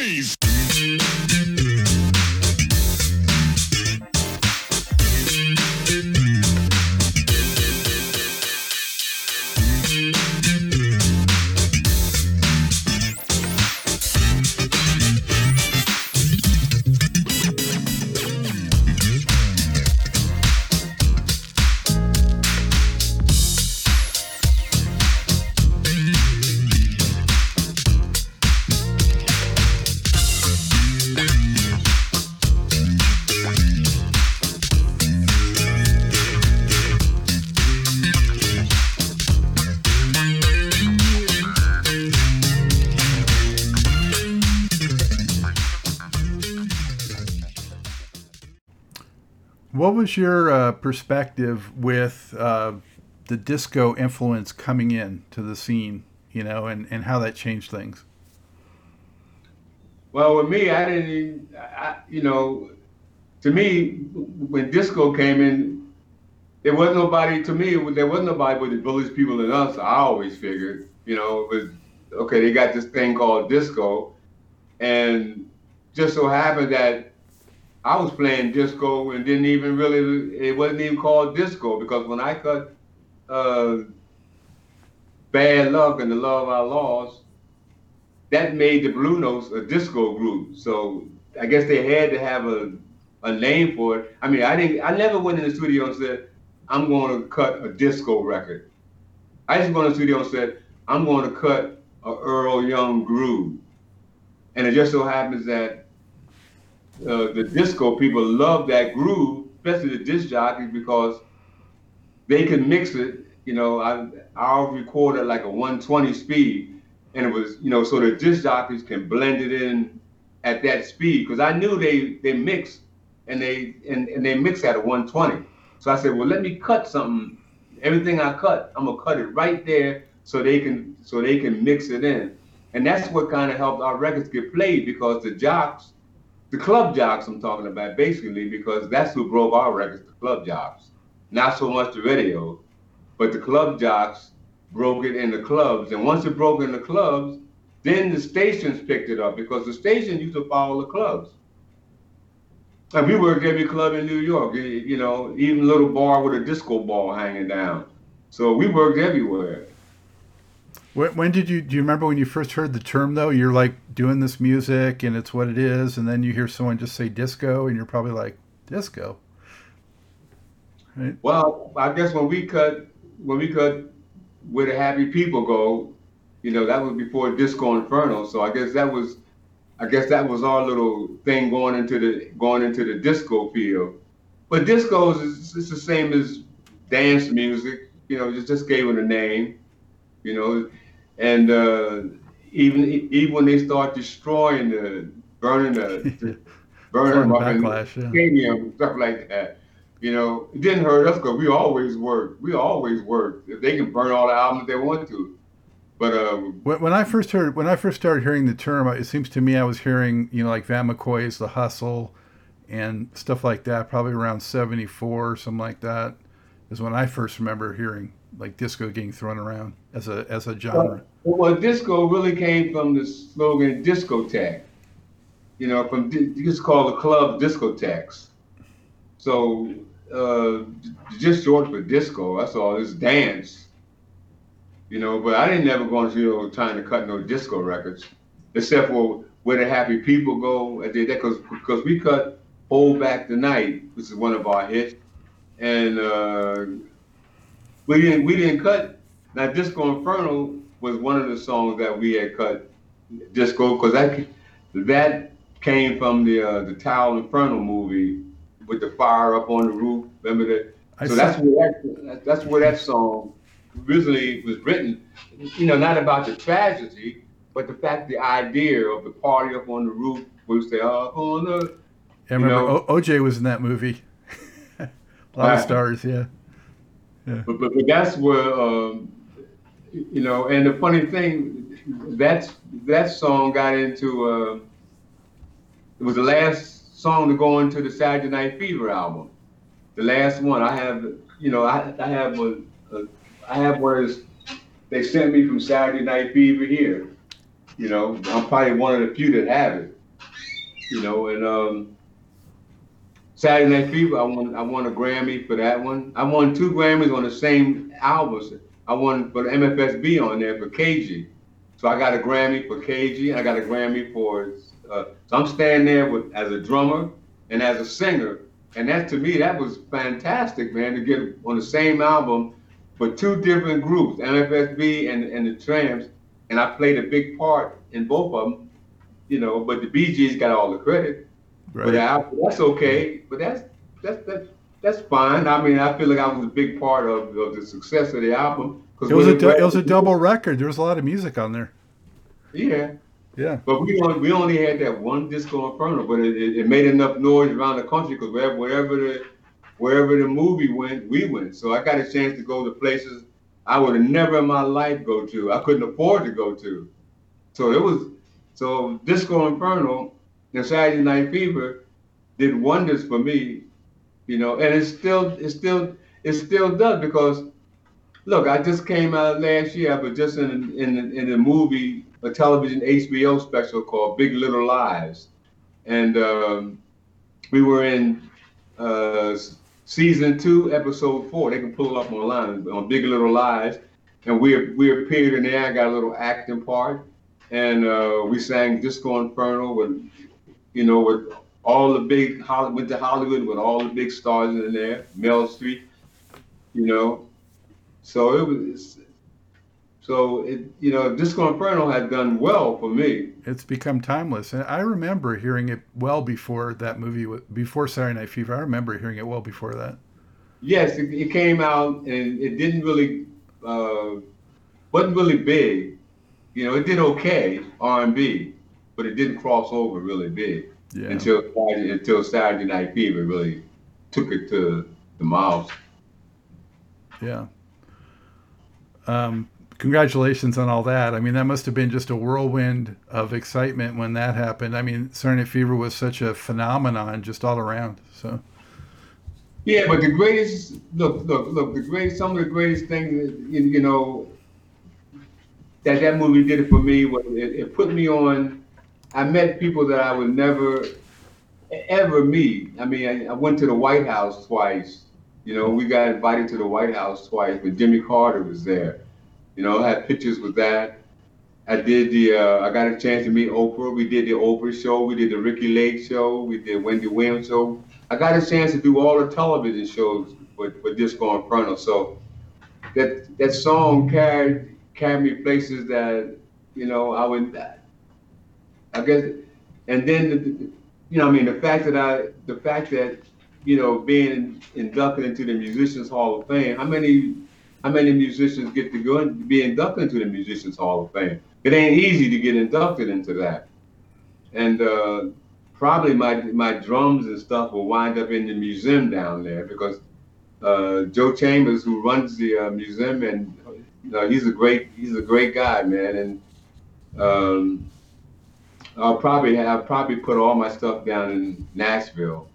noise. Was your uh, perspective with uh, the disco influence coming in to the scene, you know, and, and how that changed things? Well, with me, I didn't, I, you know, to me, when disco came in, there wasn't nobody, to me, there wasn't nobody but the village people than us, I always figured, you know, it was, okay, they got this thing called disco, and just so happened that I was playing disco and didn't even really, it wasn't even called disco because when I cut uh, Bad Luck and The Love I Lost, that made the Blue Notes a disco group. So I guess they had to have a, a name for it. I mean, I didn't, I never went in the studio and said, I'm going to cut a disco record. I just went in the studio and said, I'm going to cut a Earl Young groove. And it just so happens that uh, the disco people love that groove, especially the disc jockeys, because they can mix it. You know, I I'll record at like a 120 speed, and it was you know so the disc jockeys can blend it in at that speed because I knew they they mix and they and, and they mix at a 120. So I said, well, let me cut something. Everything I cut, I'm gonna cut it right there so they can so they can mix it in, and that's what kind of helped our records get played because the jocks the club jocks I'm talking about basically because that's who broke our records, the club jocks. Not so much the radio, but the club jocks broke it in the clubs. And once it broke in the clubs, then the stations picked it up because the station used to follow the clubs. And we worked every club in New York, you know, even little bar with a disco ball hanging down. So we worked everywhere. When, when did you do you remember when you first heard the term though? You're like doing this music and it's what it is, and then you hear someone just say disco, and you're probably like disco. Right? Well, I guess when we cut when we cut where the happy people go, you know, that was before Disco Inferno. So I guess that was I guess that was our little thing going into the going into the disco field. But disco is it's the same as dance music, you know, just just gave it a name. You know, and uh, even even when they start destroying the burning the burning them up in the stadium and stuff like that, you know, it didn't hurt us because we always worked. We always worked. If they can burn all the albums they want to. But um, when, when I first heard when I first started hearing the term, it seems to me I was hearing you know like Van McCoy's The Hustle and stuff like that, probably around '74 or something like that, is when I first remember hearing like disco getting thrown around as a as a genre. Well, disco really came from the slogan discotheque. You know, from just called the club discotheques. So uh, just short for disco. That's all. It's dance. You know, but I didn't never go into you know trying to cut no disco records, except for where the happy people go. I did that because because we cut Hold Back the Night, which is one of our hits, and uh, we didn't we didn't cut. Now Disco Inferno was one of the songs that we had cut disco because that that came from the uh, the Towering Inferno movie with the fire up on the roof. Remember that? I so that's where that that's where that song originally was written. You know, not about the tragedy, but the fact, the idea of the party up on the roof. We say up on the. Yeah, I remember know, o- OJ was in that movie. A lot of stars, yeah. yeah. But, but, but that's where um, you know, and the funny thing, that's that song got into. Uh, it was the last song to go into the Saturday Night Fever album. The last one. I have, you know, I, I have a, a I have one. They sent me from Saturday Night Fever here, You know, I'm probably one of the few that have it. You know, and um, Saturday Night Fever, I won I won a Grammy for that one. I won two Grammys on the same albums. I won for the MFSB on there for K-Jee. So I got a Grammy for K-Jee. I got a Grammy for. Uh, so I'm standing there with as a drummer and as a singer, and that to me that was fantastic, man, to get on the same album for two different groups, MFSB and and the Trammps, and I played a big part in both of them. You know, but the Gees got all the credit. Right. But I, that's okay. But that's that's that's that's fine. I mean, I feel like I was a big part of, of the success of the album. It was a du- it was a double record. There was a lot of music on there. Yeah. Yeah. But we only we only had that one disco inferno, but it, it, it made enough noise around the country because wherever wherever the wherever the movie went, we went. So I got a chance to go to places I would have never in my life go to. I couldn't afford to go to. So it was so Disco Inferno and Saturday Night Fever did wonders for me, you know, and it still it still it still does because look, I just came out last year, but just in in in a movie, a television HBO special called Big Little Lies, and um, we were in uh, season two, episode four. They can pull it up online on Big Little Lies, and we we appeared in there. I got a little acting part, and uh, we sang Disco Inferno with, you know, with all the big Hollywood, went to Hollywood with all the big stars in there, Meryl Streep, you know. So it was, so it, you know, Disco Inferno had done well for me. It's become timeless, and I remember hearing it well before that movie, before Saturday Night Fever. I remember hearing it well before that. Yes, it, it came out, and it didn't really, uh, wasn't really big. You know, it did okay R and B, but it didn't cross over really big yeah. until until Saturday Night Fever really took it to the miles. Yeah. Um, congratulations on all that. I mean, that must have been just a whirlwind of excitement when that happened. I mean, Saturday Night Fever was such a phenomenon just all around. So. Yeah, but the greatest look, look, look. The greatest, some of the greatest things, you, you know, that that movie did it for me was it, it put me on. I met people that I would never ever meet. I mean, I, I went to the White House twice. You know, we got invited to the White House twice, but Jimmy Carter was there. You know, I had pictures with that. I did the. Uh, I got a chance to meet Oprah. We did the Oprah show. We did the Ricki Lake show. We did Wendy Williams show. I got a chance to do all the television shows with, with Disco Inferno. So that that song carried carried me places that you know I would. I guess, and then the, you know, I mean, the fact that I, the fact that you know, being inducted into the Musicians Hall of Fame, how many how many musicians get to go and be inducted into the Musicians Hall of Fame? It ain't easy to get inducted into that. And uh, probably my my drums and stuff will wind up in the museum down there because uh, Joe Chambers, who runs the uh, museum, and you know, he's a great he's a great guy, man. And um, I'll probably have probably put all my stuff down in Nashville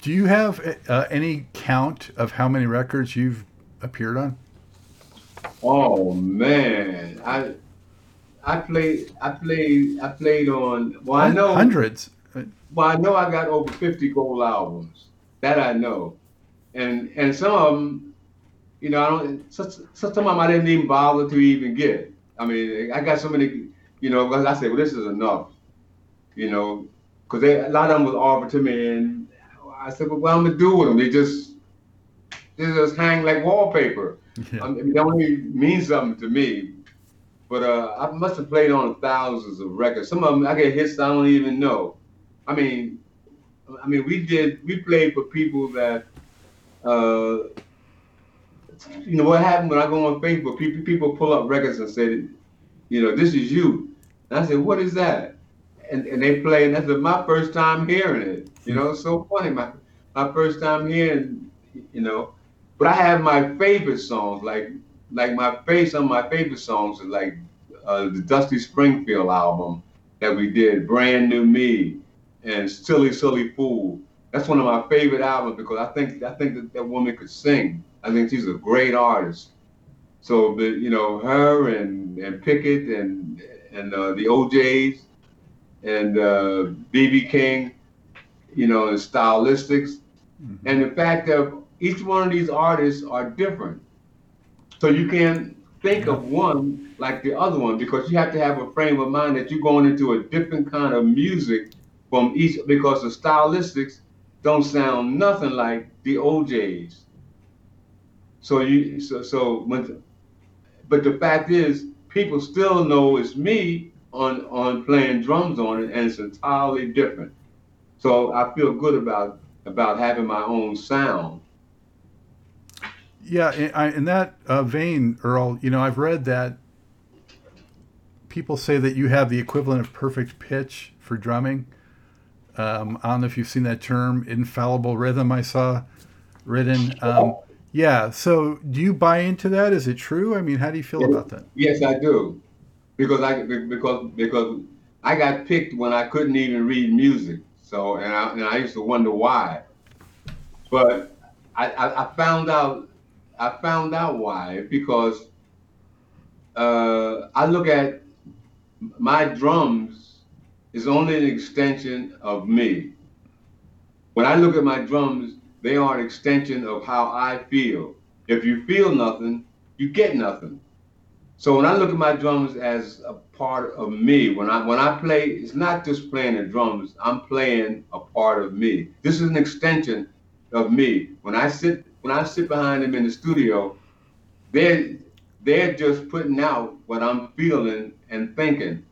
do you have uh, any count of how many records you've appeared on? Oh man, I I played I played I played on well I know hundreds. Well, I know I got over fifty gold albums. That I know, and and some of them, you know, I don't. Some, some of them I didn't even bother to even get. I mean, I got so many, you know, because I said, well, this is enough, you know, because a lot of them was offered to me, and I said, well, what I'm gonna do with them? They just they just hang like wallpaper. Yeah. I mean, they only mean something to me. But uh, I must have played on thousands of records. Some of them I get hits I don't even know. I mean, I mean, we did we played for people that, uh, you know, what happened when I go on Facebook? People people pull up records and say, you know, this is you. And I said, what is that? and, and they play, and that's my first time hearing it. You know, so funny. My my first time hearing, you know, but I have my favorite songs, like like my some of my favorite songs is like uh, the Dusty Springfield album that we did, Brand New Me, and Silly Silly Fool. That's one of my favorite albums because I think I think that that woman could sing. I think she's a great artist. So, you know, her and and Pickett and and uh, the O'Jays and uh, BB King, you know, and stylistics, mm-hmm. and the fact that each one of these artists are different. So you can't think of one like the other one because you have to have a frame of mind that you're going into a different kind of music from each because the stylistics don't sound nothing like the O'Jays. So you so so when, but the fact is people still know it's me on on playing drums on it, and it's entirely different. So I feel good about about having my own sound. Yeah, in, that uh, vein, Earl, you know, I've read that people say that you have the equivalent of perfect pitch for drumming. Um, I don't know if you've seen that term, infallible rhythm. I saw written. Um, yeah. So, do you buy into that? Is it true? I mean, how do you feel yes, about that? Yes, I do, because I because because I got picked when I couldn't even read music. So, and I, and I used to wonder why. But I, I, I found out I found out why because uh, I look at my drums is only an extension of me. When I look at my drums, they are an extension of how I feel. If you feel nothing, you get nothing. So when I look at my drums as a part of me, when I when I play, it's not just playing the drums. I'm playing a part of me. This is an extension of me. When I sit when I sit behind them in the studio, they're they're just putting out what I'm feeling and thinking.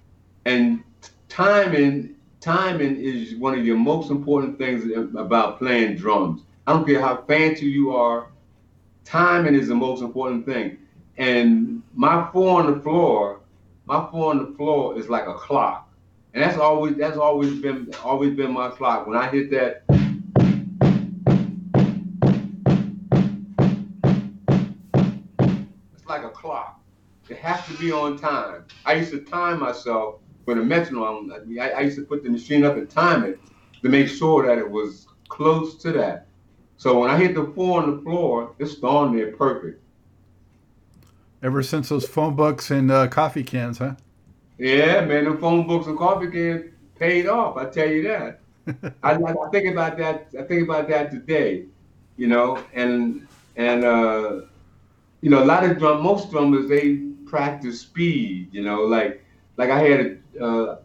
And timing timing is one of your most important things about playing drums. I don't care how fancy you are, timing is the most important thing. And my four on the floor, my four on the floor is like a clock. And that's always that's always been always been my clock. When I hit that it's like a clock. It has to be on time. I used to time myself with a metronome. I, I used to put the machine up and time it to make sure that it was close to that. So when I hit the four on the floor, it's gone there perfect. Ever since those phone books and uh, coffee cans, huh? Yeah, man, the phone books and coffee cans paid off. I tell you that. I, I, think about that. I think about that today, you know, and and uh, you know, a lot of drum, most drummers, they practice speed. You know, like like I had a, uh,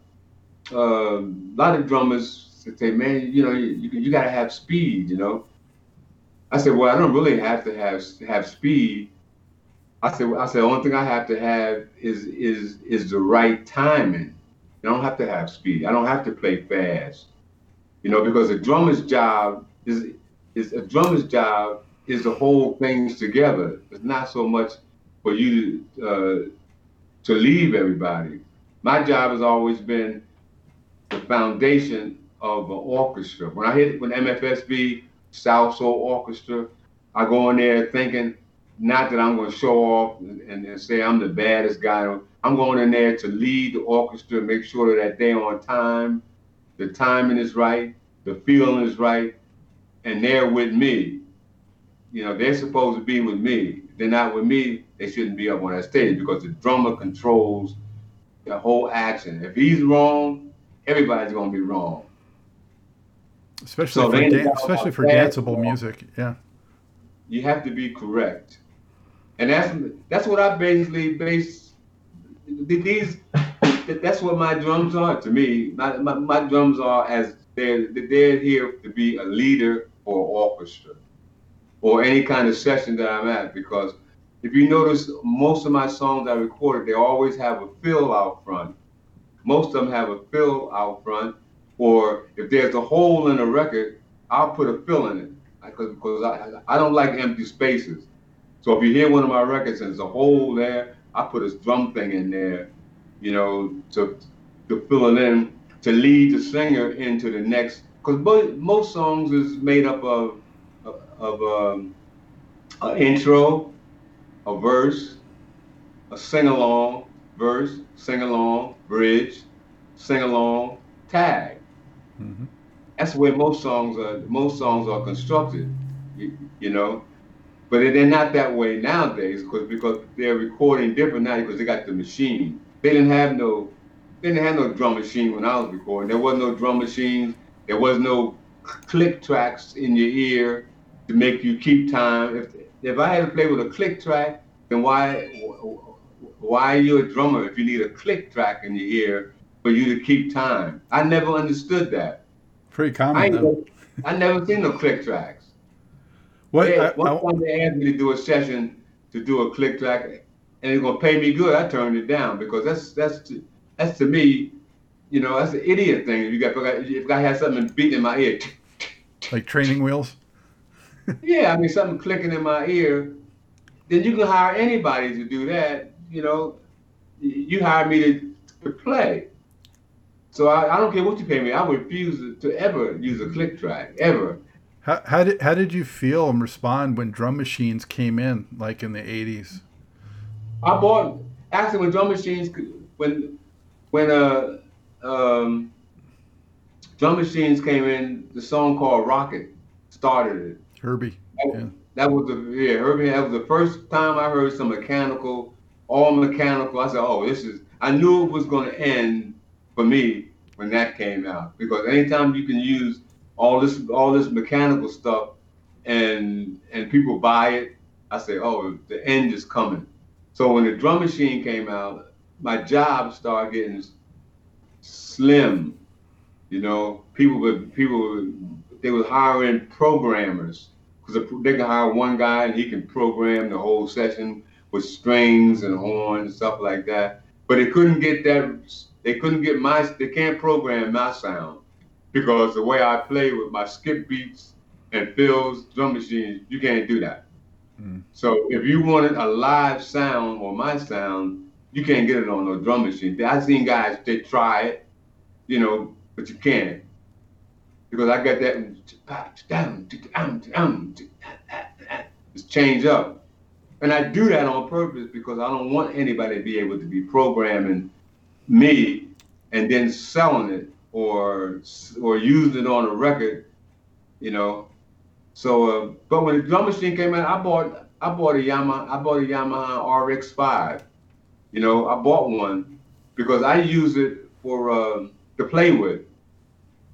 uh, lot of drummers say, "Man, you know, you, you got to have speed." You know, I said, "Well, I don't really have to have have speed." I said, "I said, the only thing I have to have is is is the right timing. I don't have to have speed. I don't have to play fast. You know, because a drummer's job is is a drummer's job is to hold things together. It's not so much for you uh, to leave everybody. My job has always been the foundation of an orchestra. When I hit when MFSB Salsoul Orchestra, I go in there thinking not that I'm going to show off and, and, say I'm the baddest guy. I'm going in there to lead the orchestra, make sure that they're on time, the timing is right, the feeling is right, and they're with me. You know, they're supposed to be with me. If they're not with me, they shouldn't be up on that stage because the drummer controls the whole action. If he's wrong, everybody's gonna be wrong. Especially so for dan- especially for danceable music, yeah. You have to be correct, and that's that's what I basically base these. That's what my drums are to me. My, my, my drums are as they're they're here to be a leader for orchestra or any kind of session that I'm at because if you notice, most of my songs I recorded, they always have a fill out front. Most of them have a fill out front, or if there's a hole in a record, I'll put a fill in it because because I, I don't like empty spaces. So if you hear one of my records and there's a hole there, I put a drum thing in there, you know, to to fill it in to lead the singer into the next. Because most songs is made up of of um, an intro, a verse, a sing along verse, sing along bridge, sing along tag. Mm-hmm. That's way most songs are. Most songs are constructed, you, you know. but they're not that way nowadays because because they're recording different now because they got the machine. They didn't have no they didn't have no drum machine when I was recording. There was no drum machines. There was no click tracks in your ear to make you keep time. If if I had to play with a click track, then why why are you a drummer if you need a click track in your ear for you to keep time? I never understood that. Pretty common. I, though. never, I never seen no click tracks. What? They- I- one I- time they asked me to do a session to do a click track, and they're gonna pay me good. I turned it down because that's that's to, that's to me, you know, that's an idiot thing. If you got if I had something beating in my ear, like training wheels. yeah, I mean something clicking in my ear, then you can hire anybody to do that. You know, you hire me to, to play. So I, I don't care what you pay me. I refuse to ever use a click track ever. How, how did how did you feel and respond when drum machines came in, like in the '80s? I bought actually when drum machines when when uh um drum machines came in, the song called Rockit started it. Herbie. That, Yeah. that was the yeah, Herbie. That was the first time I heard some mechanical, all mechanical. I said, "Oh, this is." I knew it was going to end for me when that came out because anytime you can use all this all this mechanical stuff and and people buy it, I say, "Oh, the end is coming." So when the drum machine came out, my job started getting slim. You know, people would people would, they were hiring programmers because they can hire one guy and he can program the whole session with strings and horns and stuff like that. But they couldn't get that. They couldn't get my. They can't program my sound because the way I play with my skip beats and fills drum machines, you can't do that. Mm. So if you wanted a live sound or my sound, you can't get it on no drum machine. I've seen guys they try it, you know, but you can't because I got that just change up, and I do that on purpose because I don't want anybody to be able to be programming me and then selling it or or using it on a record, you know. So, uh, but when the drum machine came out, I bought I bought a Yamaha I bought a Yamaha RX5. You know, I bought one because I use it for uh, to play with.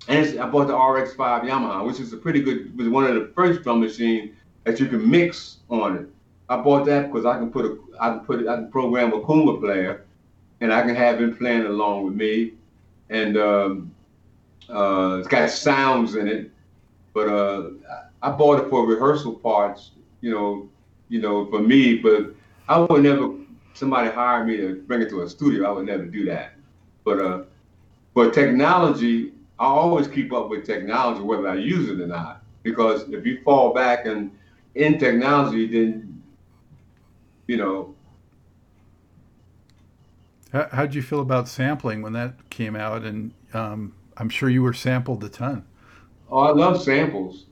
And I bought the RX5 Yamaha, which is a pretty good, was one of the first drum machines that you can mix on it. I bought that because I can put a, I can put, I can program a conga player, and I can have him playing along with me, and um, uh, it's got sounds in it. But uh, I bought it for rehearsal parts, you know, you know, for me. But I would never somebody hire me to bring it to a studio. I would never do that. But uh, but technology, I always keep up with technology, whether I use it or not. Because if you fall back and in technology, then you know, How, how'd you feel about sampling when that came out? And um, I'm sure you were sampled a ton. oh, I love samples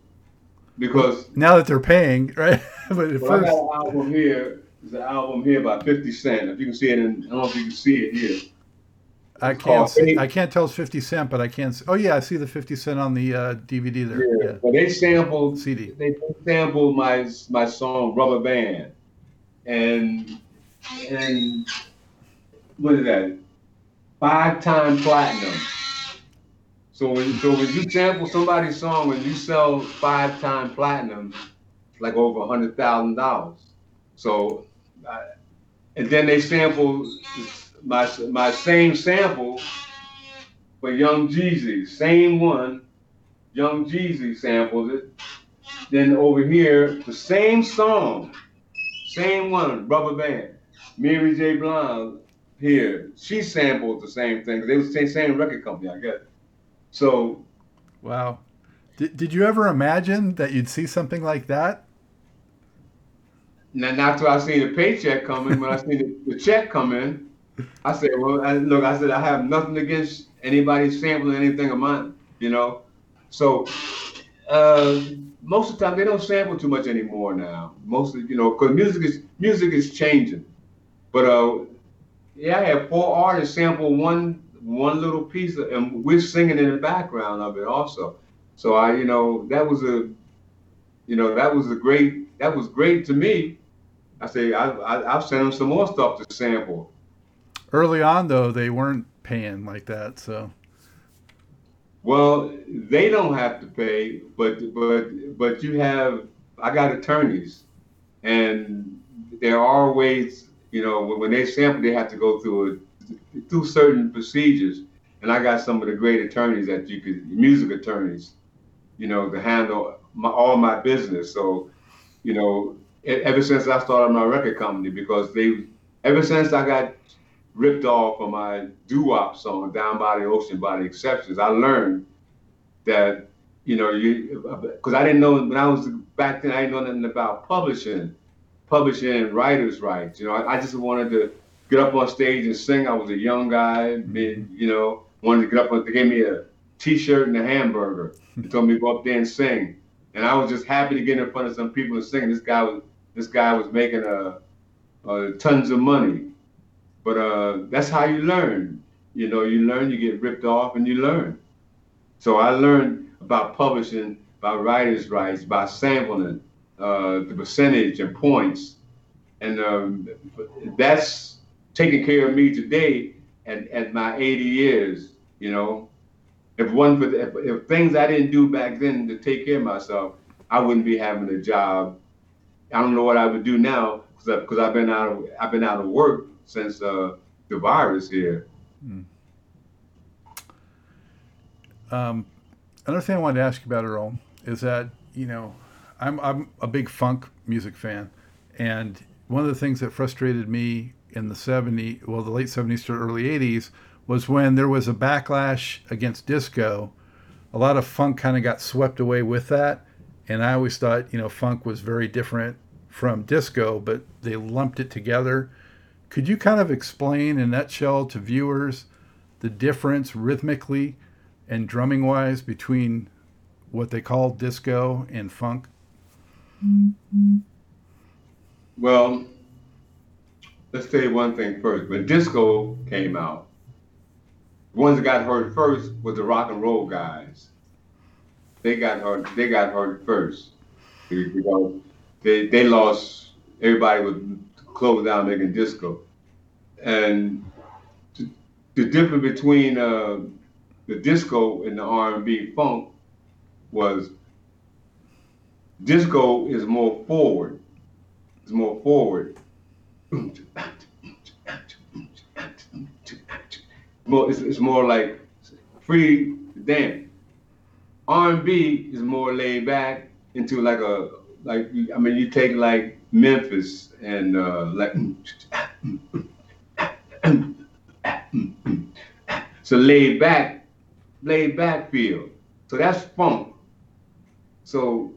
because Now that they're paying, right? but at well, I first, got an album here. There's an album here by 50 Cent. If you can see it, in, I don't know if you can see it here. I can't. See, I can't tell it's 50 cent, but I can't. See, oh yeah, I see the 50 cent on the uh, DVD there. Yeah. Yeah. But they sampled CD. they sampled my my song Rubber Band, and and what is that? Five time platinum. So when so when you sample somebody's song and you sell five time platinum, like over a hundred thousand dollars. So, uh, and then they sample my my same sample for Young Jeezy, same one. Young Jeezy samples it. Then over here, the same song, same one, Rubber Band. Mary J. Blige here, she sampled the same thing. They was the same, record company, I guess. So Wow. Did, did you ever imagine that you'd see something like that? now, not till I seen the paycheck coming, when I seen the, the check come in, I said, well, I, look, I said, I have nothing against anybody sampling anything of mine, you know? So, uh, most of the time they don't sample too much anymore now. Most of, you know, cause music is, music is changing. But, uh, yeah, I had four artists sample one, one little piece of, and we're singing in the background of it also. So I, you know, that was a, you know, that was a great, that was great to me. I say, I, I, I'll send them some more stuff to sample. Early on, though, they weren't paying like that, so. Well, they don't have to pay, but but but you have. I got attorneys, and there are ways. You know, when they sample, they have to go through a, through certain procedures, and I got some of the great attorneys that you could music attorneys, you know, to handle my, all my business. So, you know, ever since I started my record company, because they, ever since I got ripped off of my doo-wop song "Down by the Ocean" by the Exceptions, I learned that you know you uh, because I didn't know when I was back then I didn't know nothing about publishing, publishing writers' rights. You know, I, I just wanted to get up on stage and sing. I was a young guy, you know, wanted to get up. On, they gave me a T-shirt and a hamburger. They told me to go up there and sing, and I was just happy to get in front of some people and sing. This guy was this guy was making a, a tons of money, but uh, that's how you learn. You know, you learn, you get ripped off, and you learn. So I learned about publishing, about writers' rights, by sampling, uh, the percentage and points, and um, that's taking care of me today at, at my 80 years. You know, if one for if, if things I didn't do back then to take care of myself, I wouldn't be having a job. I don't know what I would do now because I've been out of I've been out of work since uh, the virus here. Mm. Um, another thing I wanted to ask you about Earl is that you know I'm I'm a big funk music fan, and one of the things that frustrated me in the 70s, well, the late 70s to early 80s, was when there was a backlash against disco. A lot of funk kind of got swept away with that, and I always thought you know funk was very different from disco, but they lumped it together. Could you kind of explain in a nutshell to viewers the difference rhythmically and drumming wise between what they call disco and funk? Well, let's say one thing first. When disco came out, the ones that got hurt first was the rock and roll guys. They got hurt. They got hurt first because they they lost. Everybody was closed down making disco, and the difference between uh, the disco and the R&B funk was disco is more forward. It's more forward. More, it's, it's more like free dance. R&B is more laid back into like a like I mean you take like Memphis and uh, like so laid back laid back feel. So that's funk. So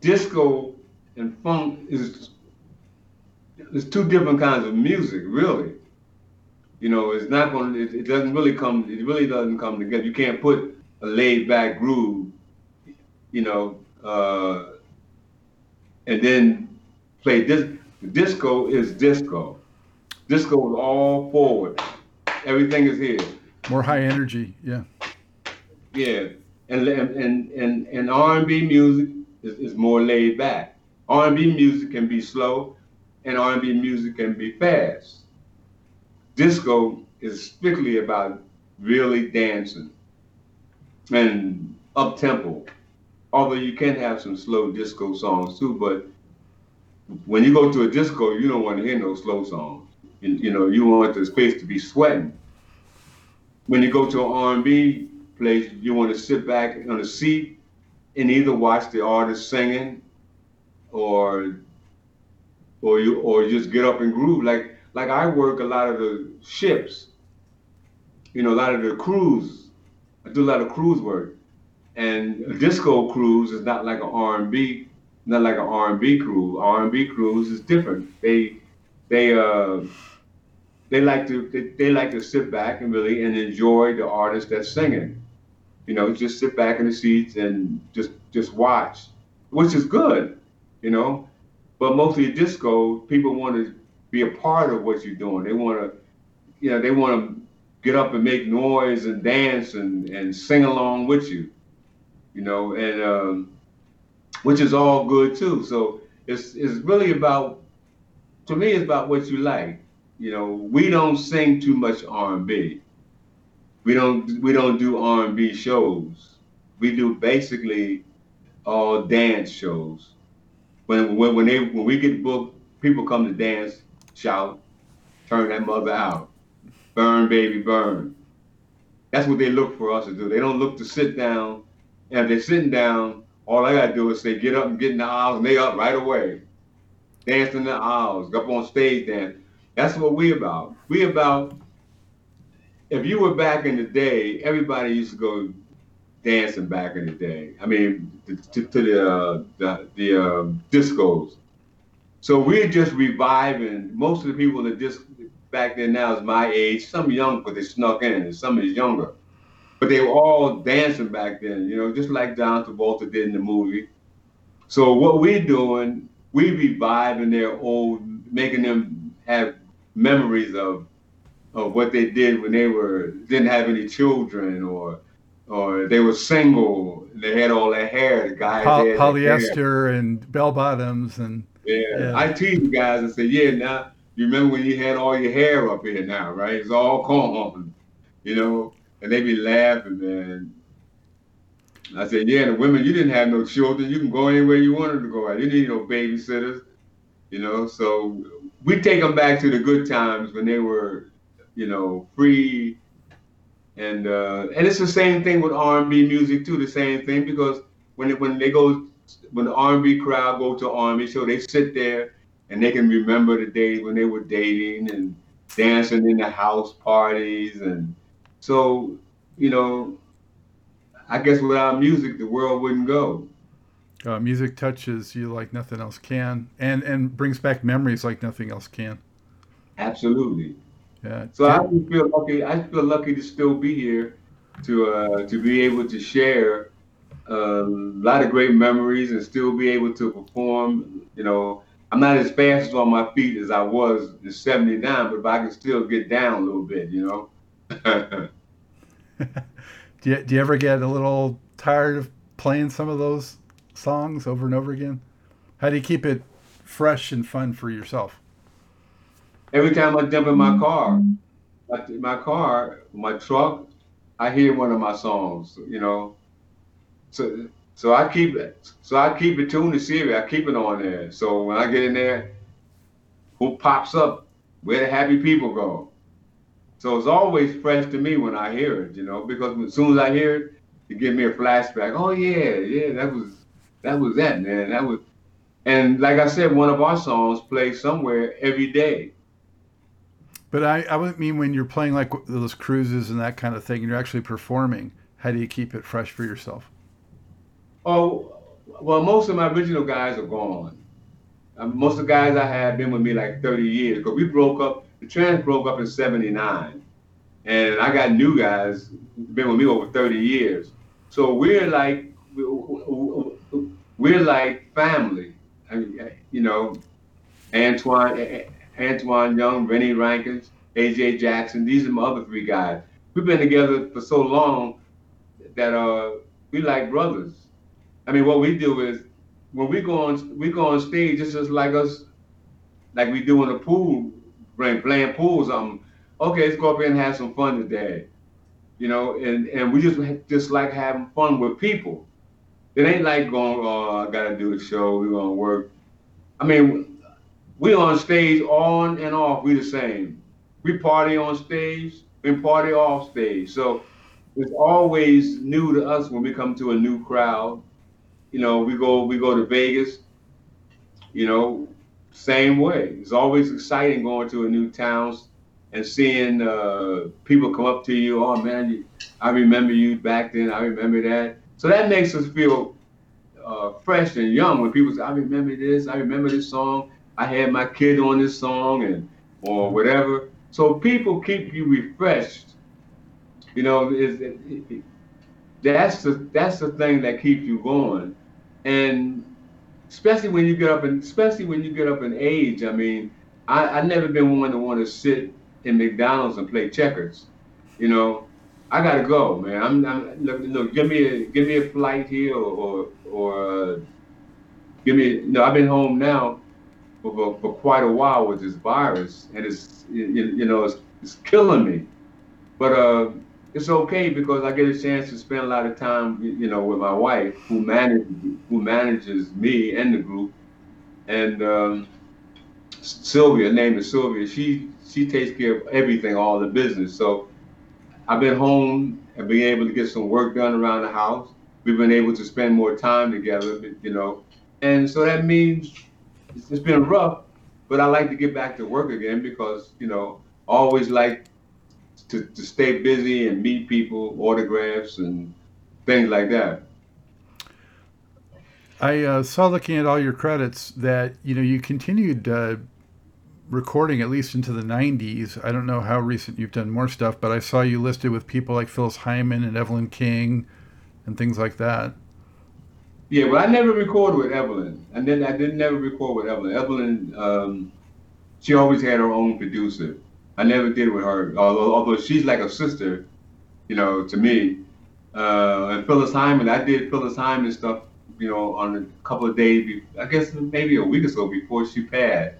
disco and funk is there's two different kinds of music, really. You know, it's not going. It, it doesn't really come. It really doesn't come together. You can't put a laid back groove, you know, uh, and then play this. Disco is disco. Disco is all forward. Everything is here. More high energy, yeah. Yeah, and and and and R and B music is, is more laid back. R and B music can be slow, and R and B music can be fast. Disco is strictly about really dancing and up tempo. Although you can have some slow disco songs too, but when you go to a disco, you don't want to hear no slow songs. You, you know, you want the space to be sweating when you go to an R&B place, you want to sit back on a seat and either watch the artist singing, or or you or just get up and groove. Like like I work a lot of the ships, you know, a lot of the crews. I do a lot of cruise work, and a disco cruise is not like an R&B, not like an R&B cruise. R&B cruise is different. They they uh they like to they, they like to sit back and really and enjoy the artist that's singing. You know, just sit back in the seats and just just watch, which is good, you know. But mostly disco, people want to be a part of what you're doing. They want to, you know, they want to get up and make noise and dance and, and sing along with you, you know. And um, which is all good too. So it's it's really about to me it's about what you like. You know, we don't sing too much R and B. We don't we don't do R and B shows. We do basically all dance shows. When when when they when we get booked, people come to dance, shout, turn that mother out, burn baby burn. That's what they look for us to do. They don't look to sit down. And if they're sitting down, all I gotta do is say, get up and get in the aisles, and they up right away. Dance in the aisles, up on stage dance. That's what we about. We about if you were back in the day, everybody used to go dancing back in the day. I mean, to, to the uh, the, the um, discos. So we're just reviving. Most of the people in the disc back then now is my age. Some young, but they snuck in, and some is younger. But they were all dancing back then, you know, just like John Travolta did in the movie. So what we're doing, we reviving their old, making them have memories of of what they did when they were didn't have any children or or they were single. They had all their hair. The guys Poly- polyester and bell bottoms and yeah. yeah. I tease the guys and say, yeah, now you remember when you had all your hair up here now, right? It's all gone, you know. And they be laughing, man. I said, yeah, the women, you didn't have no children. You can go anywhere you wanted to go. You need no babysitters, you know. So we take them back to the good times when they were, you know, free and uh, and it's the same thing with R&B music too. The same thing because when it, when they go when the R&B crowd go to R&B show, they sit there and they can remember the days when they were dating and dancing in the house parties and so you know I guess without music the world wouldn't go. Uh, music touches you like nothing else can, and and brings back memories like nothing else can. Absolutely. Yeah. So I feel lucky. I feel lucky to still be here, to uh, to be able to share uh, a lot of great memories and still be able to perform. You know, I'm not as fast on my feet as I was in '79, but if I can still get down a little bit, you know. do you do you ever get a little tired of playing some of those songs over and over again? How do you keep it fresh and fun for yourself? Every time I jump in my mm-hmm. car, my car, my truck, I hear one of my songs. You know, so so I keep it. So I keep it tuned to Siri. I keep it on there. So when I get in there, who pops up? Where the happy people go? So it's always fresh to me when I hear it. You know, because as soon as I hear it, it gives me a flashback. Oh yeah, yeah, that was that was that man. That was. And like I said, one of our songs plays somewhere every day. But I, I would mean when you're playing like those cruises and that kind of thing, and you're actually performing. How do you keep it fresh for yourself? Oh, well, most of my original guys are gone. Um, most of the guys I had been with me like 30 years because we broke up. The Trammps broke up in '79, and I got new guys been with me over 30 years. So we're like we're like family. I mean, you know, Antoine Antoine Young, Rennie Rankins, AJ Jackson. These are my other three guys. We've been together for so long that uh, we like brothers. I mean, what we do is when we go on we go on stage, it's just like us, like we do in a pool, playing pool something. Okay, let's go up here and have some fun today. You know, and, and we just just like having fun with people. It ain't like going, oh, I gotta do a show, we're gonna work. I mean, we on stage on and off, we the same. We party on stage and party off stage. So it's always new to us when we come to a new crowd. You know, we go we go to Vegas, you know, same way. It's always exciting going to a new town and seeing uh, people come up to you. Oh man, I remember you back then. I remember that. So that makes us feel uh, fresh and young when people say, "I remember this. I remember this song." I had my kid on this song and or whatever. So people keep you refreshed. You know, is that's the that's the thing that keeps you going, and especially when you get up and especially when you get up in age. I mean, I I never been one to want to sit in McDonald's and play checkers. You know, I gotta go, man. I'm, I'm look, look, give me a give me a flight here or or, or uh, give me, know, I've been home now for, for, for quite a while with this virus, and it's, you, you know, it's, it's killing me. But uh, it's okay because I get a chance to spend a lot of time, you know, with my wife, who manages who manages me and the group, and um, Sylvia, name is Sylvia. She she takes care of everything, all the business. So I've been home and being able to get some work done around the house. We've been able to spend more time together, you know, and so that means it's been rough. But I like to get back to work again because you know, I always like to, to stay busy and meet people, autographs and things like that. I uh, saw looking at all your credits that you know you continued uh, recording at least into the 90s. I don't know how recent you've done more stuff, but I saw you listed with people like Phyllis Hyman and Evelyn King and things like that. Yeah, but I never recorded with Evelyn. And then I didn't never record with Evelyn. Evelyn, um, she always had her own producer. I never did with her, although although she's like a sister, you know, to me. Uh, and Phyllis Hyman, I did Phyllis Hyman stuff, you know, on a couple of days, I guess maybe a week or so before she passed.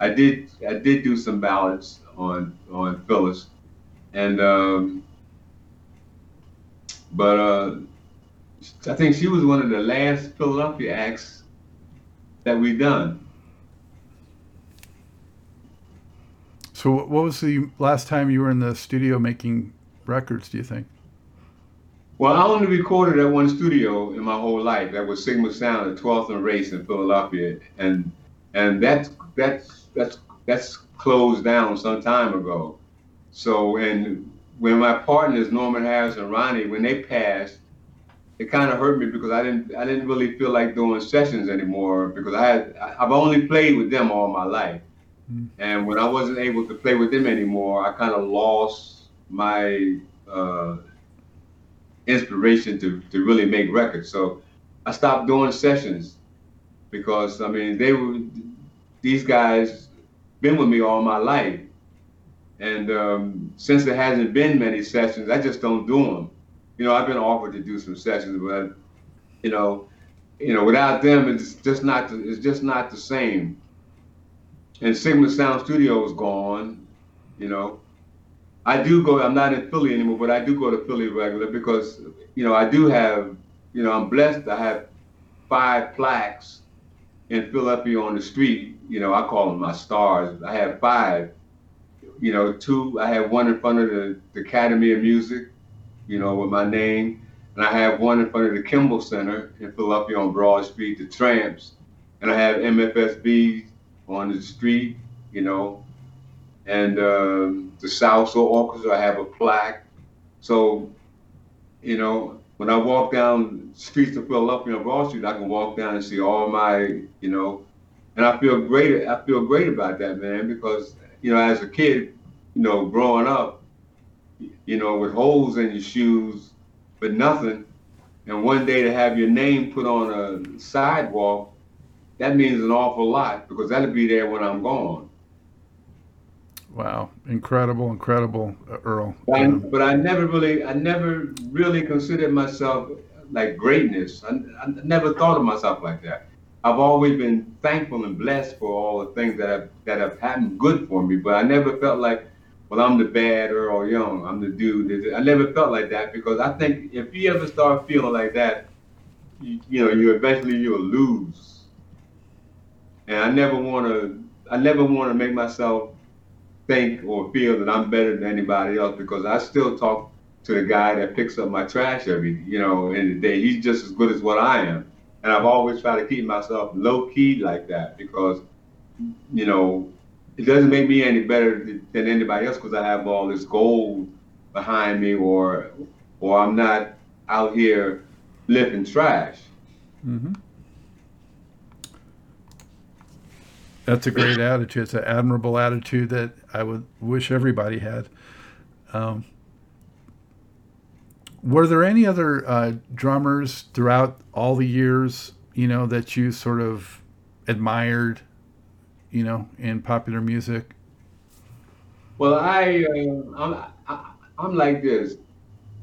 I did I did do some ballads on on Phyllis, and um, but uh, I think she was one of the last Philadelphia acts that we done. So, what was the last time you were in the studio making records? Do you think? Well, I only recorded at one studio in my whole life. That was Sigma Sound at 12th and Race in Philadelphia, and and that's that's that's that's closed down some time ago. So, and when my partners Norman Harris and Ronnie, when they passed, it kind of hurt me because I didn't I didn't really feel like doing sessions anymore because I had I've only played with them all my life. Mm. And when I wasn't able to play with them anymore, I kind of lost my uh, inspiration to, to really make records. So I stopped doing sessions because I mean they were these guys been with me all my life, and um, since there hasn't been many sessions, I just don't do them. You know, I've been offered to do some sessions, but you know, you know, without them, it's just not it's just not the same and Sigma Sound Studio is gone. You know, I do go. I'm not in Philly anymore, but I do go to Philly regular because you know I do have. You know, I'm blessed. I have five plaques in Philadelphia on the street. You know, I call them my stars. I have five. You know, two. I have one in front of the, the Academy of Music. You know, with my name, and I have one in front of the Kimmel Center in Philadelphia on Broad Street, the Trammps, and I have MFSB on the street, you know, and um, the Salsoul Orchestra, I have a plaque. So, you know, when I walk down streets of Philadelphia on Broad Street, I can walk down and see all my, you know, and I feel great. I feel great about that, man, because you know, as a kid, you know, growing up, you know, with holes in your shoes, but nothing, and one day to have your name put on a sidewalk that means an awful lot because that'll be there when I'm gone. Wow, incredible, incredible, uh, Earl. But I, but I, never really, I never really considered myself like greatness. I, I, never thought of myself like that. I've always been thankful and blessed for all the things that have that have happened good for me. But I never felt like, well, I'm the bad Earl Young. I'm the dude. I never felt like that because I think if you ever start feeling like that, you, you know, you eventually you'll lose and I never want to. I never want to make myself think or feel that I'm better than anybody else because I still talk to the guy that picks up my trash every, you know, in the day. He's just as good as what I am, and I've always tried to keep myself low key like that because, you know, it doesn't make me any better than anybody else because I have all this gold behind me, or, or I'm not out here lifting trash. Mm-hmm. That's a great attitude. It's an admirable attitude that I would wish everybody had. Um, were there any other uh, drummers throughout all the years, you know, that you sort of admired, you know, in popular music? Well, I, uh, I'm, I, I'm like this.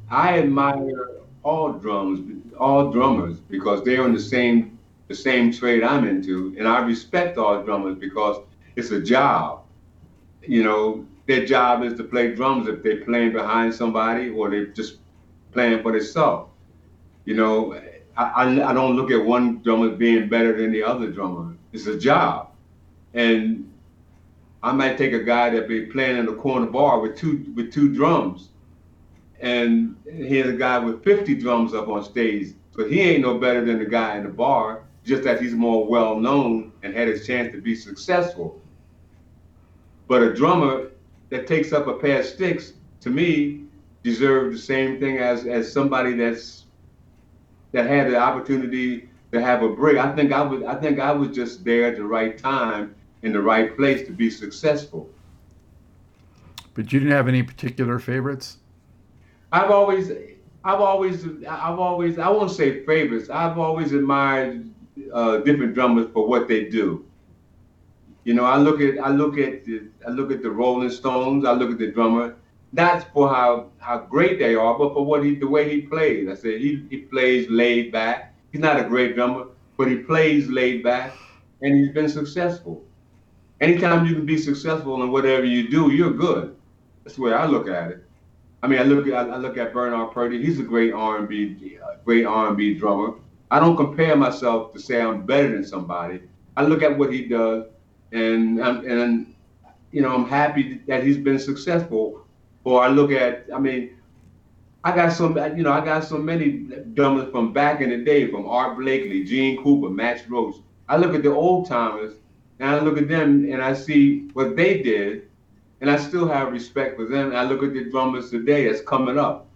I admire all drums, all drummers, because they're in the same the same trade I'm into, and I respect all drummers because it's a job. You know, their job is to play drums if they're playing behind somebody or they're just playing for themselves. You know, I, I, I don't look at one drummer being better than the other drummer. It's a job. And I might take a guy that be playing in the corner bar with two with two drums, and here's a guy with 50 drums up on stage. but he ain't no better than the guy in the bar, just that he's more well known and had his chance to be successful. But a drummer that takes up a pair of sticks, to me, deserves the same thing as as somebody that's that had the opportunity to have a break. I think I was I think I was just there at the right time in the right place to be successful. But you didn't have any particular favorites? I've always I've always I've always I won't say favorites. I've always admired uh, different drummers for what they do. You know, I look at I look at the, I look at the Rolling Stones. I look at the drummer, not for how how great they are, but for what he the way he plays. I said he he plays laid back. He's not a great drummer, but he plays laid back, and he's been successful. Anytime you can be successful in whatever you do, you're good. That's the way I look at it. I mean, I look at I look at Bernard Purdie. He's a great R&B, uh, great R&B drummer. I don't compare myself to say I'm better than somebody. I look at what he does and and you know I'm happy that he's been successful. Or I look at, I mean, I got some, you know, I got so many drummers from back in the day, from Art Blakey, Gene Krupa, Max Roach. I look at the old timers and I look at them and I see what they did, and I still have respect for them. And I look at the drummers today that's coming up,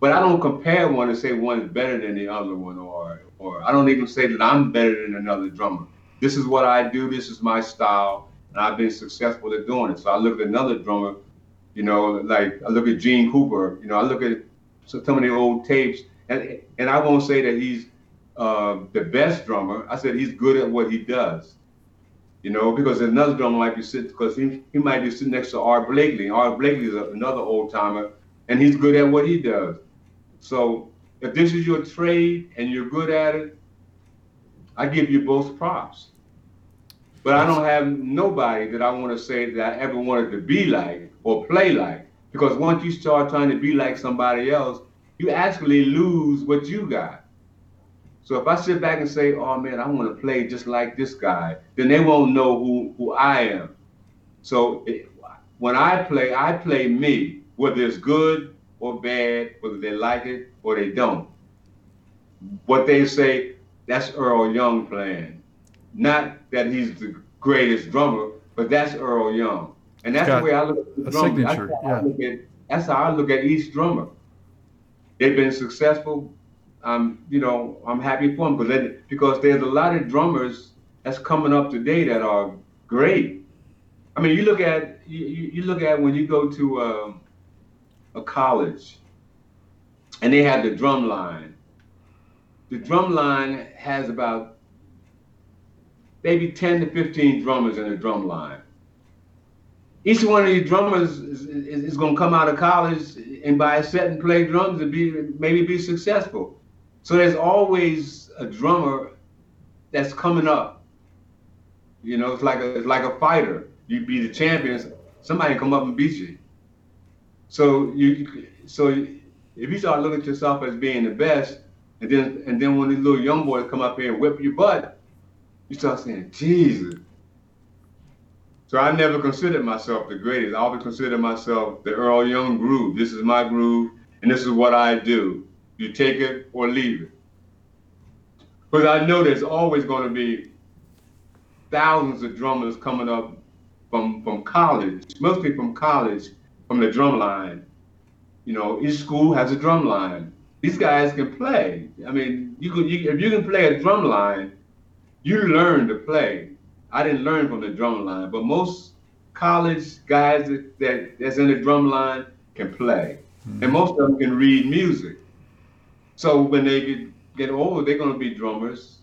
but I don't compare one and say one is better than the other one, or or I don't even say that I'm better than another drummer this is what I do, this is my style, and I've been successful at doing it. So I look at another drummer, you know, like I look at Gene Krupa, you know, I look at some of the old tapes, and and I won't say that he's uh, the best drummer. I said he's good at what he does. You know, because another drummer might be sitting, because he, he might be sitting next to Art Blakey. Art Blakey is another old timer, and he's good at what he does. So if this is your trade and you're good at it, I give you both props. But I don't have nobody that I want to say that I ever wanted to be like or play like. Because once you start trying to be like somebody else, you actually lose what you got. So if I sit back and say, oh man, I want to play just like this guy, then they won't know who, who I am. So it, when I play, I play me, whether it's good or bad, whether they like it or they don't. What they say, that's Earl Young playing. Not that he's the greatest drummer, but that's Earl Young. And that's the way I look at the drummer. That's, yeah. at, that's how I look at each drummer. They've been successful. Um, you know, I'm happy for them because because there's a lot of drummers that's coming up today that are great. I mean, you look at you, you look at when you go to uh, a college, and they have the drum line the drum line has about maybe 10 to 15 drummers in the drum line. Each one of these drummers is, is, is going to come out of college and buy a set and play drums and be maybe be successful. So there's always a drummer that's coming up. You know, it's like a it's like a fighter. You be the champion, somebody come up and beat you. So you so if you start looking at yourself as being the best, and then and then when these little young boys come up here and whip your butt, you start saying, Jesus. So I never considered myself the greatest. I always considered myself the Earl Young groove. This is my groove, and this is what I do. You take it or leave it. Because I know there's always going to be thousands of drummers coming up from from college, mostly from college, from the drum line. You know, each school has a drum line these guys can play. I mean, you can you, if you can play a drum line, you learn to play. I didn't learn from the drum line, but most college guys that, that that's in the drum line can play, mm-hmm. and most of them can read music. So when they get get older, they're gonna be drummers.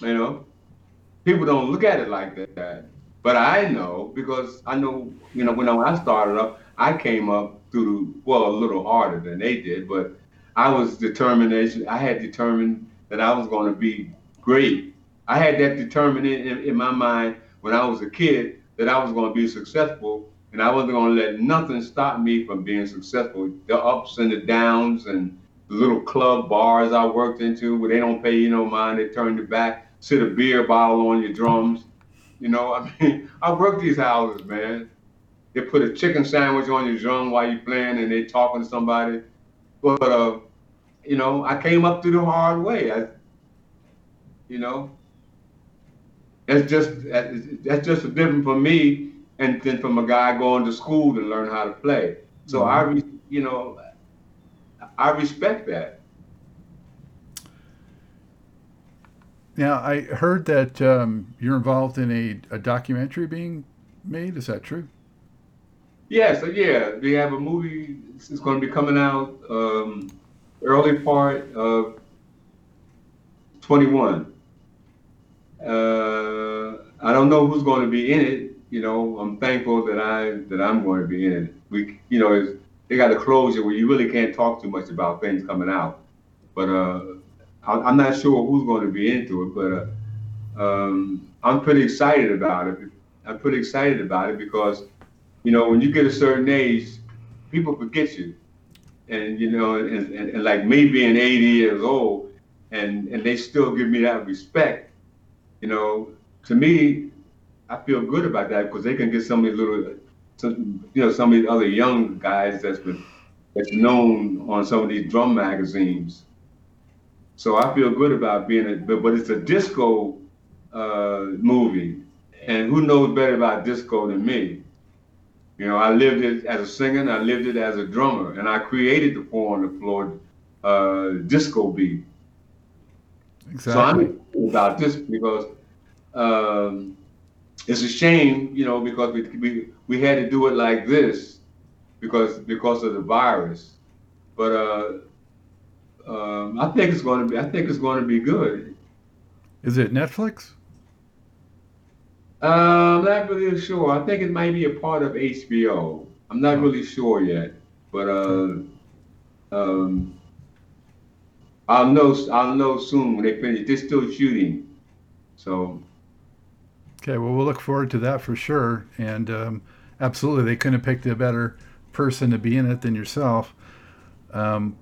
You know, people don't look at it like that, but I know because I know. You know, when I started up, I came up through well a little harder than they did, but I was determination. I had determined that I was going to be great. I had that determined in, in, my mind when I was a kid that I was going to be successful and I wasn't going to let nothing stop me from being successful. The ups and the downs and little club bars I worked into where they don't pay you no mind, they turn your back, sit a beer bottle on your drums. You know, I mean, I worked these houses, man. They put a chicken sandwich on your drum while you're playing and they talking to somebody. But, uh, you know, I came up through the hard way. I, you know, that's just that's just different for me and then from a guy going to school to learn how to play. So mm-hmm. I, you know, I respect that. Now I heard that um, you're involved in a, a documentary being made. Is that true? Yes, yeah, yeah. We have a movie. It's going to be coming out um, early part of 21. Uh, I don't know who's going to be in it. You know, I'm thankful that I that I'm going to be in it. We, you know, they got a closure where you really can't talk too much about things coming out. But uh, I, am not sure who's going to be into it. But uh, um, I'm pretty excited about it. I'm pretty excited about it because, you know, when you get a certain age, people forget you, and you know, and, and, and like me being 80 years old, and and they still give me that respect you know, to me, I feel good about that because they can get some of these little, some, you know, some of these other young guys that's been that's known on some of these drum magazines. So I feel good about being a, but, but it's a disco uh, movie, and who knows better about disco than me? You know, I lived it as a singer, and I lived it as a drummer, and I created the four on the floor uh, disco beat. Exactly. So I'm about this because um, it's a shame, you know, because we, we we had to do it like this because because of the virus. But uh, um, I think it's going to be I think it's going to be good. Is it Netflix? Uh, I'm not really sure. I think it might be a part of HBO. I'm not really sure yet, but uh, um, I'll know. I'll know soon when they finish. They're still shooting, so. Okay, well, we'll look forward to that for sure, and um, absolutely, they couldn't have picked a better person to be in it than yourself. Um,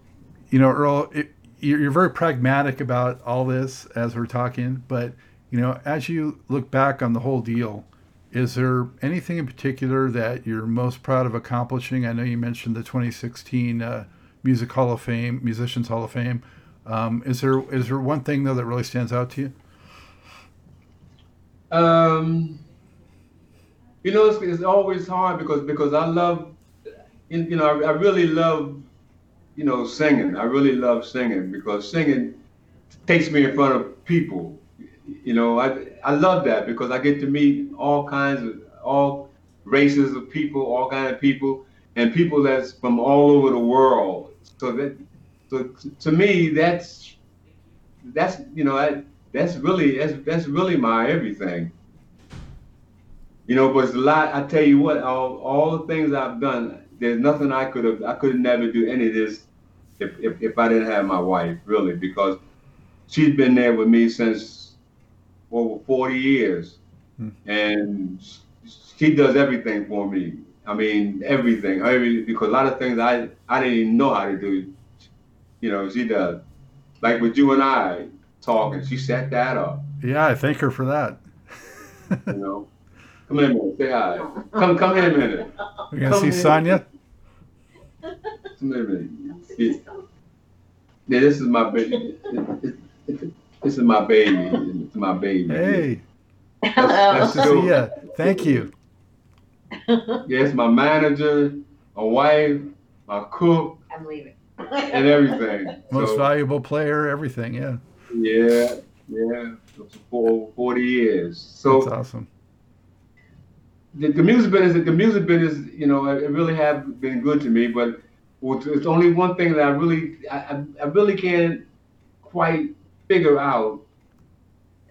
you know, Earl, it, you're, very pragmatic about all this as we're talking, but you know, as you look back on the whole deal, is there anything in particular that you're most proud of accomplishing? I know you mentioned the 2016 uh, Music Hall of Fame, Musicians Hall of Fame. Um, is there is there one thing though that really stands out to you? Um, you know, it's, it's always hard because because I love, you know, I, I really love, you know, singing. I really love singing because singing takes me in front of people. You know, I I love that because I get to meet all kinds of all races of people, all kinds of people, and people that's from all over the world. So that so to me, that's that's you know I, that's really that's that's really my everything. You know, but it's a lot. I tell you what, all all the things I've done, there's nothing I could have. I could never do any of this if, if if I didn't have my wife, really, because she's been there with me since over 40 years, hmm. and she does everything for me. I mean, everything, every because a lot of things I I didn't even know how to do you know, she does. Like with you and I talking, she set that up. Yeah, I thank her for that. you know, come in a minute, say hi. Come, come here a minute. We gonna see Sonia. Come here a minute. Yeah. yeah, this is my baby. This is my baby. This is my baby. Hey. Hello. Nice to see you. Thank you. Yes, my manager, my wife, my cook. I'm leaving and everything. Most so, valuable player, everything. Yeah. Yeah, yeah. For forty years. So that's awesome. The, the music business, the music business, you know, it really have been good to me. But it's only one thing that I really, I, I really can't quite figure out,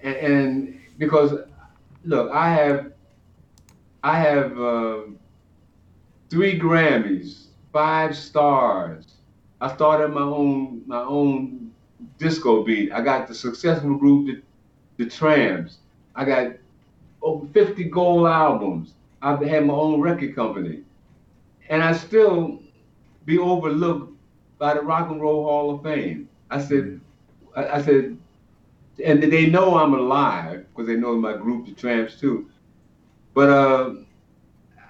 and, and because look, I have, I have uh, three Grammys, five stars, I started my own my own disco beat. I got the successful group, the, the Trammps. I got over 50 gold albums. I've had my own record company. And I still be overlooked by the Rock and Roll Hall of Fame. I said, I, I said, and they know I'm alive because they know my group, the Trammps, too. But uh,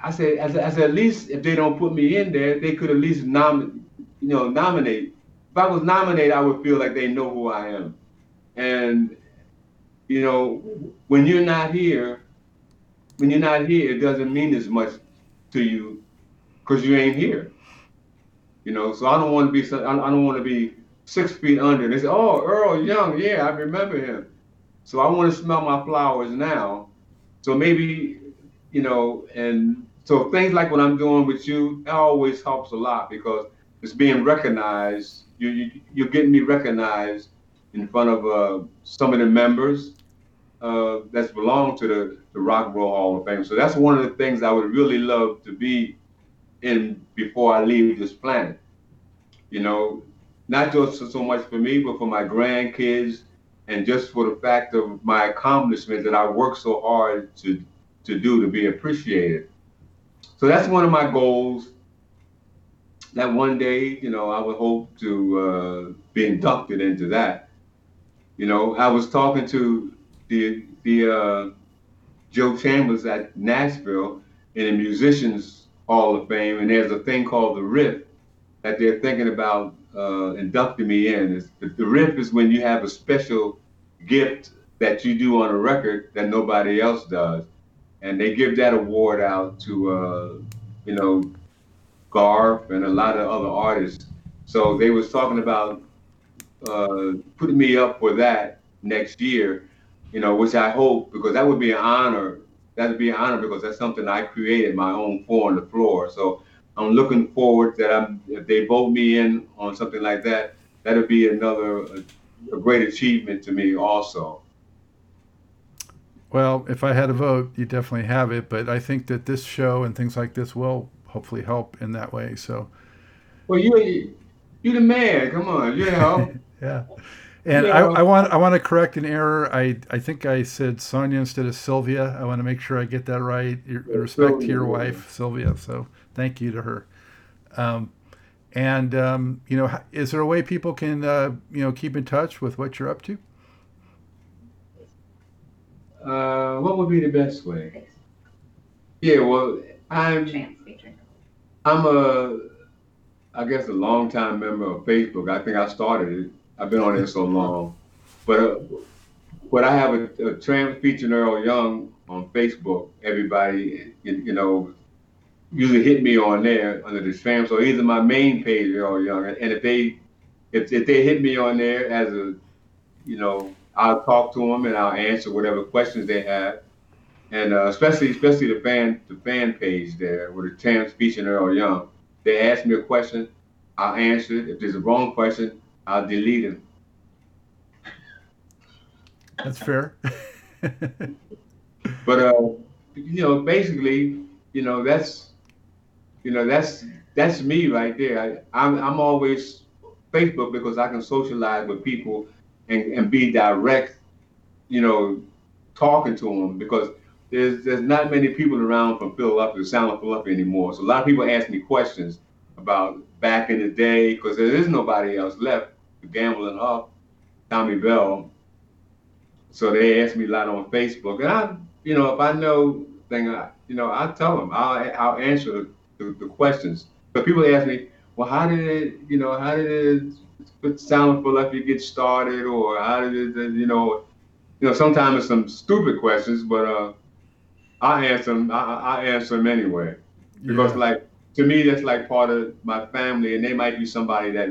I said, I said, I said, at least if they don't put me in there, they could at least nom, you know, nominate. If I was nominated, I would feel like they know who I am. And you know, when you're not here, when you're not here, it doesn't mean as much to you because you ain't here. You know, so I don't want to be, I don't want to be six feet under. And they say, "Oh, Earl Young, yeah, I remember him." So I want to smell my flowers now. So maybe, you know, and so things like what I'm doing with you, that always helps a lot because it's being recognized. You, you you're getting me recognized in front of uh, some of the members uh, that's belong to the, the Rock and Roll Hall of Fame. So that's one of the things I would really love to be in before I leave this planet. You know, not just so much for me, but for my grandkids, and just for the fact of my accomplishments that I worked so hard to to do to be appreciated. So that's one of my goals. That one day, you know, I would hope to uh, be inducted into that. You know, I was talking to the the uh, Joe Chambers at Nashville in the Musicians Hall of Fame, and there's a thing called the Riff that they're thinking about uh, inducting me in. The, the Riff is when you have a special gift that you do on a record that nobody else does, and they give that award out to uh, you know Garth and a lot of other artists. So they was talking about uh, putting me up for that next year you know, which I hope because that would be an honor. That would be an honor because that's something I created my own four on the floor. So I'm looking forward that I'm if they vote me in on something like that, that would be another a, a great achievement to me also. Well, if I had a vote, you definitely have it. But I think that this show and things like this will hopefully help in that way. So. Well, you you the man. Come on, you know. yeah. And I, I, want I want to correct an error. I I think I said Sonia instead of Sylvia. I want to make sure I get that right. Your, respect to your wife, Sylvia. So thank you to her. Um, and um, you know, is there a way people can uh, you know keep in touch with what you're up to? Uh, what would be the best way? Yeah, well, I'm I'm a I guess a long time member of Facebook. I think I started it I've been on there so long. But uh, but I have a, a Trammps featuring Earl Young on Facebook. Everybody, you, you, know, usually hit me on there under the Trammps. So either my main page, Earl Young, and, and if they if, if they hit me on there as a, you know, I'll talk to them and I'll answer whatever questions they have. And uh, especially especially the fan the fan page there with the Trammps featuring Earl Young. They ask me a question, I'll answer it. If there's a wrong question, I'll delete him. That's fair. but uh, you know, basically, you know, that's you know, that's that's me right there. I, I'm I'm always Facebook because I can socialize with people and, and be direct, you know, talking to them because there's there's not many people around from Philadelphia, Sound of Philadelphia anymore. So a lot of people ask me questions about back in the day because there is nobody else left gambling up Tommy Bell. So they ask me a lot on Facebook, and I, you know, if I know thing, I, you know, I tell them, I'll, I'll answer the, the questions. But people ask me, well, how did it, you know, how did it sound you get started, or how did it, you know, you know, sometimes it's some stupid questions, but uh, I answer them. I, I answer them anyway, because yeah. like to me, that's like part of my family, and they might be somebody that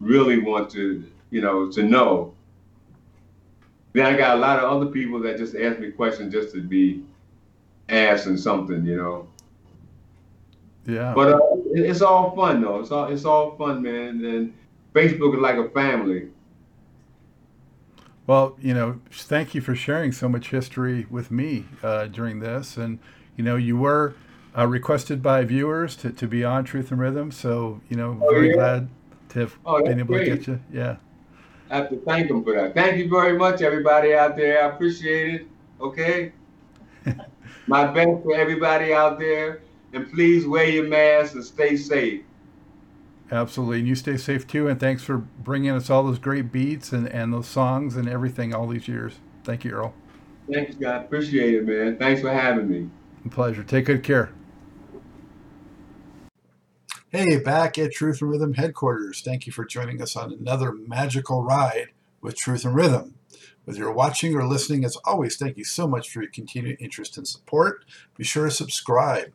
really want to, you know, to know. Then I got a lot of other people that just ask me questions just to be asking something, you know. Yeah. But uh, it's all fun though. It's all it's all fun, man. And Facebook is like a family. Well, you know, thank you for sharing so much history with me uh, during this. And you know, you were uh, requested by viewers to, to be on Truth in Rhythm, so you know, oh, very yeah. glad to have oh, been able great. to get you. Yeah. I have to thank them for that. Thank you very much, everybody out there. I appreciate it. Okay. My best for everybody out there, and please wear your mask and stay safe. Absolutely. And you stay safe too. And thanks for bringing us all those great beats and, and those songs and everything all these years. Thank you, Earl. Thanks, God. Appreciate it, man. Thanks for having me. pleasure. Take good care. Hey, back at Truth in Rhythm headquarters. Thank you for joining us on another magical ride with Truth in Rhythm. Whether you're watching or listening, as always, thank you so much for your continued interest and support. Be sure to subscribe.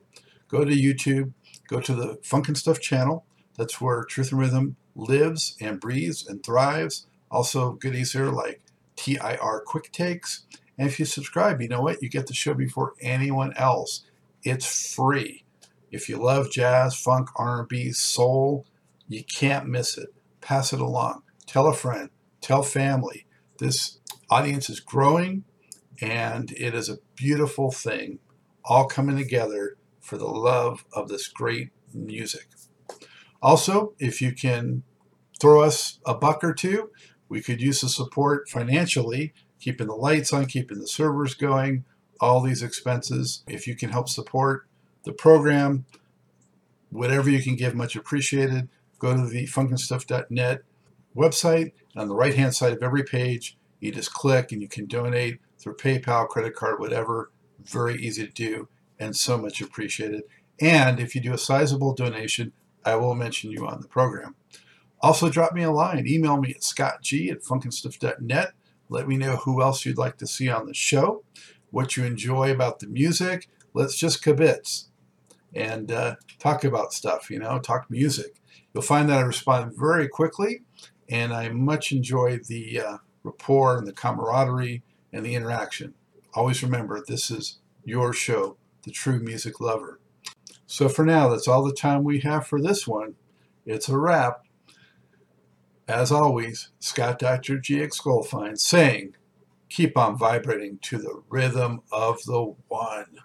Go to YouTube, go to the Funk and Stuff channel, that's where Truth in Rhythm lives and breathes and thrives. Also, goodies here like TIR quick takes. And if you subscribe, you know what? You get the show before anyone else. It's free. If you love jazz, funk, R&B, soul, you can't miss it. Pass it along. Tell a friend. Tell family. This audience is growing, and it is a beautiful thing, all coming together for the love of this great music. Also, if you can throw us a buck or two, we could use the support financially, keeping the lights on, keeping the servers going, all these expenses. If you can help support the program, whatever you can give, much appreciated. Go to the funkandstuff.net website. And on the right hand side of every page, you just click and you can donate through PayPal, credit card, whatever. Very easy to do and so much appreciated. And if you do a sizable donation, I will mention you on the program. Also, drop me a line. Email me at scottg at funkandstuff.net. Let me know who else you'd like to see on the show, what you enjoy about the music. Let's just kibitz and uh, talk about stuff, you know, talk music. You'll find that I respond very quickly, and I much enjoy the uh, rapport and the camaraderie and the interaction. Always remember, this is your show, The True Music Lover. So for now, that's all the time we have for this one. It's a wrap. As always, Scott Dr. GX Goldfine saying, keep on vibrating to the rhythm of the one.